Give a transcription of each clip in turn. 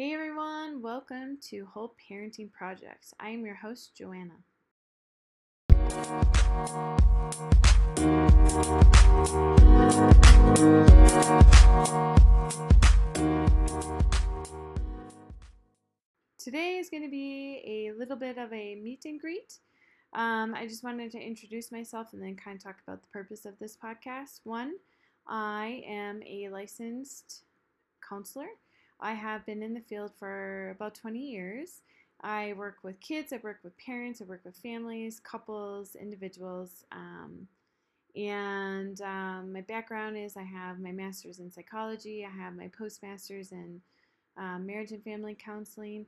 Hey everyone, welcome to Whole Parenting Projects. I am your host, Joanna. Today is going to be a little bit of a meet and greet. Um, I just wanted to introduce myself and then kind of talk about the purpose of this podcast. One, I am a licensed counselor. I have been in the field for about 20 years. I work with kids, I work with parents, I work with families, couples, individuals. Um, and um, my background is I have my master's in psychology, I have my postmaster's in um, marriage and family counseling.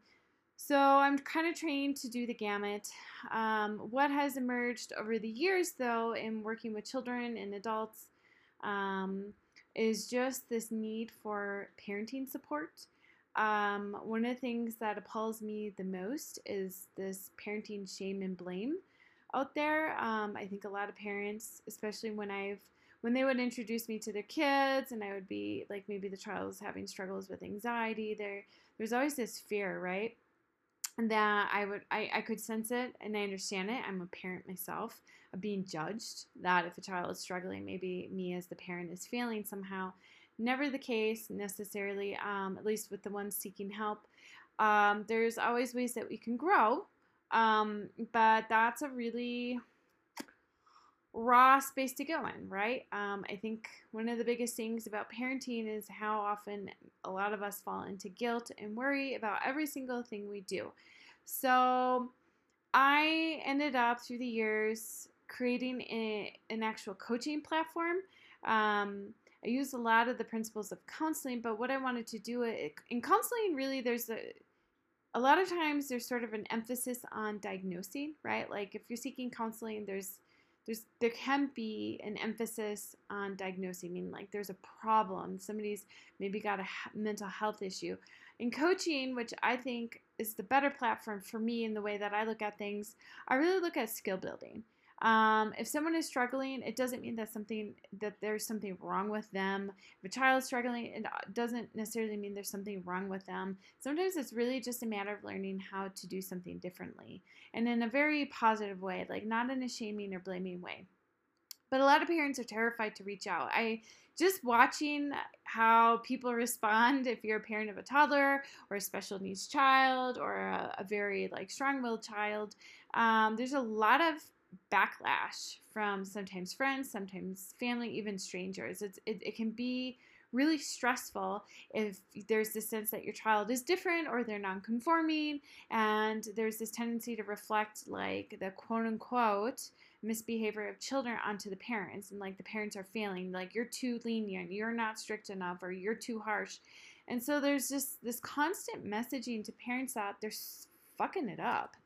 So I'm kind of trained to do the gamut. Um, what has emerged over the years, though, in working with children and adults um, is just this need for parenting support. Um, one of the things that appalls me the most is this parenting shame and blame out there. Um, I think a lot of parents, especially when I've when they would introduce me to their kids and I would be like maybe the child is having struggles with anxiety, there there's always this fear, right? And that I would I, I could sense it and I understand it. I'm a parent myself being judged that if a child is struggling, maybe me as the parent is failing somehow. Never the case necessarily, um, at least with the ones seeking help. Um, there's always ways that we can grow, um, but that's a really raw space to go in, right? Um, I think one of the biggest things about parenting is how often a lot of us fall into guilt and worry about every single thing we do. So I ended up through the years creating a, an actual coaching platform. Um, I use a lot of the principles of counseling, but what I wanted to do in counseling, really, there's a a lot of times there's sort of an emphasis on diagnosing, right? Like if you're seeking counseling, there's there's there can be an emphasis on diagnosing, I mean like there's a problem, somebody's maybe got a mental health issue. In coaching, which I think is the better platform for me in the way that I look at things, I really look at skill building. Um, if someone is struggling, it doesn't mean that something that there's something wrong with them. If a child struggling, it doesn't necessarily mean there's something wrong with them. Sometimes it's really just a matter of learning how to do something differently and in a very positive way, like not in a shaming or blaming way. But a lot of parents are terrified to reach out. I just watching how people respond if you're a parent of a toddler or a special needs child or a, a very like strong-willed child. Um, there's a lot of backlash from sometimes friends, sometimes family, even strangers. It's, it, it can be really stressful if there's this sense that your child is different or they're non-conforming and there's this tendency to reflect like the quote unquote misbehavior of children onto the parents and like the parents are failing like you're too lenient you're not strict enough or you're too harsh and so there's just this constant messaging to parents that they're fucking it up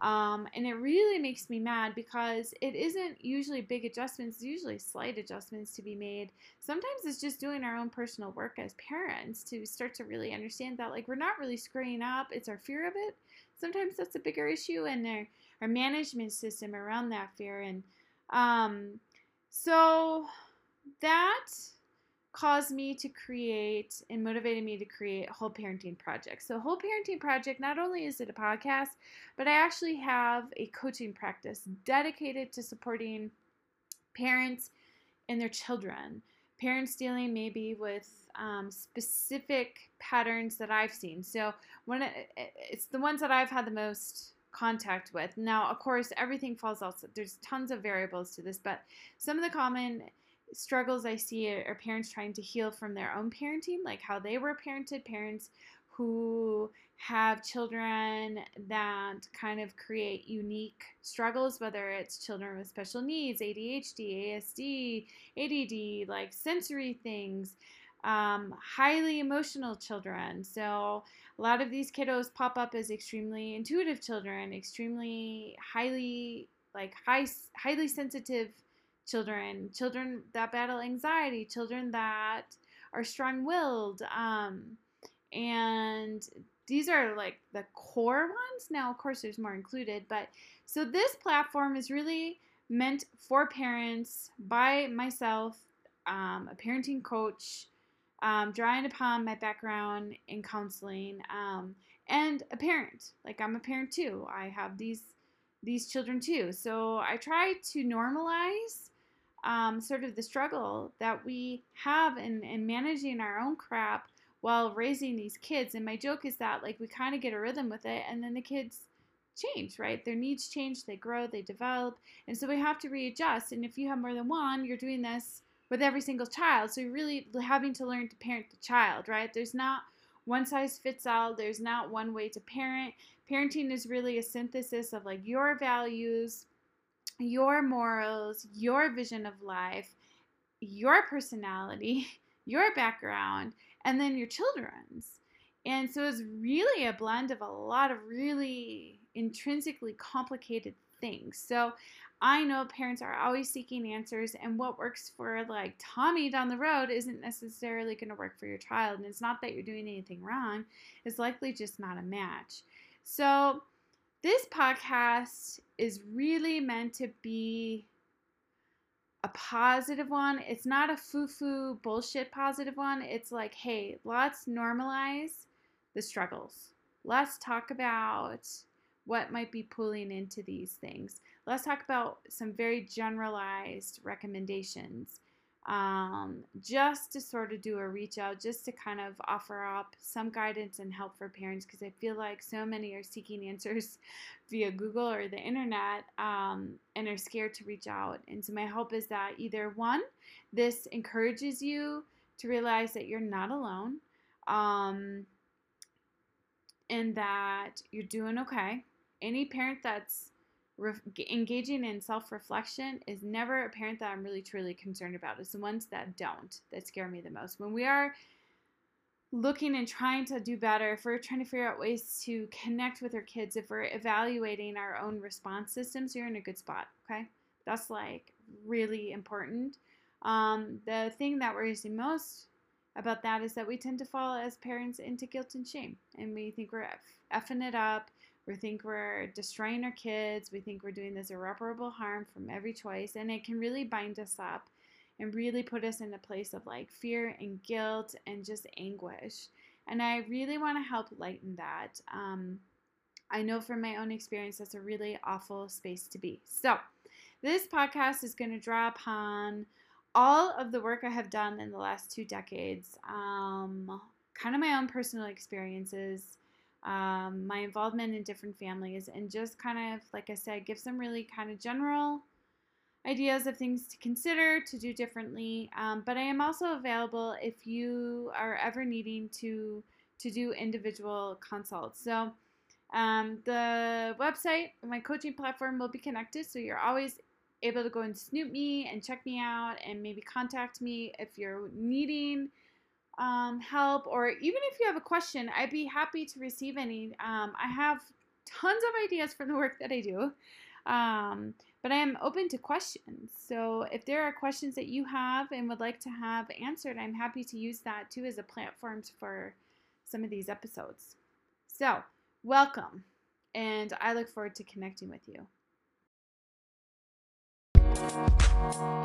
um, and it really makes me mad because it isn't usually big adjustments, usually slight adjustments to be made. Sometimes it's just doing our own personal work as parents to start to really understand that, like, we're not really screwing up, it's our fear of it. Sometimes that's a bigger issue, and our, our management system around that fear. And um, so that caused me to create and motivated me to create Whole Parenting Project. So, Whole Parenting Project, not only is it a podcast, but I actually have a coaching practice dedicated to supporting parents and their children. Parents dealing maybe with um, specific patterns that I've seen. So, it, it's the ones that I've had the most contact with. Now, of course, everything falls out. There's tons of variables to this, but some of the common struggles I see are parents trying to heal from their own parenting, like how they were parented, parents who have children that kind of create unique struggles, whether it's children with special needs, ADHD, ASD, ADD, like sensory things, um, highly emotional children. So a lot of these kiddos pop up as extremely intuitive children, extremely highly like high highly sensitive children, children that battle anxiety, children that are strong willed. Um, and these are like the core ones. Now, of course, there's more included, but so this platform is really meant for parents by myself, um, a parenting coach. um, drawing upon my background in counseling um, and a parent. Like I'm a parent too. I have these these children too. So I try to normalize um, sort of the struggle that we have in, in managing our own crap while raising these kids. And my joke is that like we kind of get a rhythm with it, and then the kids change, right? Their needs change, they grow, they develop, and so we have to readjust. And if you have more than one, you're doing this with every single child. So you're really having to learn to parent the child, right? There's not one size fits all. There's not one way to parent. Parenting is really a synthesis of like your values, your morals, your vision of life, your personality, your background, and then your children's. And so it's really a blend of a lot of really intrinsically complicated things. So I know parents are always seeking answers, and what works for like Tommy down the road isn't necessarily going to work for your child. And it's not that you're doing anything wrong, it's likely just not a match. So, this podcast is really meant to be a positive one. It's not a foo foo bullshit positive one. It's like, hey, let's normalize the struggles. Let's talk about what might be pulling into these things. Let's talk about some very generalized recommendations um, just to sort of do a reach out, just to kind of offer up some guidance and help for parents because I feel like so many are seeking answers via Google or the internet um, and are scared to reach out. And so, my hope is that either one, this encourages you to realize that you're not alone um, and that you're doing okay any parent that's re- engaging in self reflection is never a parent that I'm really truly concerned about. It's the ones that don't that scare me the most. When we are looking and trying to do better, if we're trying to figure out ways to connect with our kids, if we're evaluating our own response systems, you're in a good spot. Okay. That's like really important. Um, the thing that worries me most about that is that we tend to fall as parents into guilt and shame, and we think we're effing it up. We think we're destroying our kids. We think we're doing this irreparable harm from every choice. And it can really bind us up and really put us in a place of like fear and guilt and just anguish. And I really want to help lighten that. Um, I know from my own experience that's a really awful space to be. So, this podcast is going to draw upon all of the work I have done in the last two decades, um, kind of my own personal experiences um, my involvement in different families, and just kind of, like I said, give some really kind of general ideas of things to consider to do differently. Um, but I am also available if you are ever needing to to do individual consults. So um, the website, my coaching platform will be connected, so you're always able to go and snoop me and check me out and maybe contact me if you're needing um, help, or even if you have a question, I'd be happy to receive any. Um, I have tons of ideas for the work that I do, um, but I am open to questions. So if there are questions that you have and would like to have answered, I'm happy to use that too as a platform for some of these episodes. So, welcome, and I look forward to connecting with you. Thank.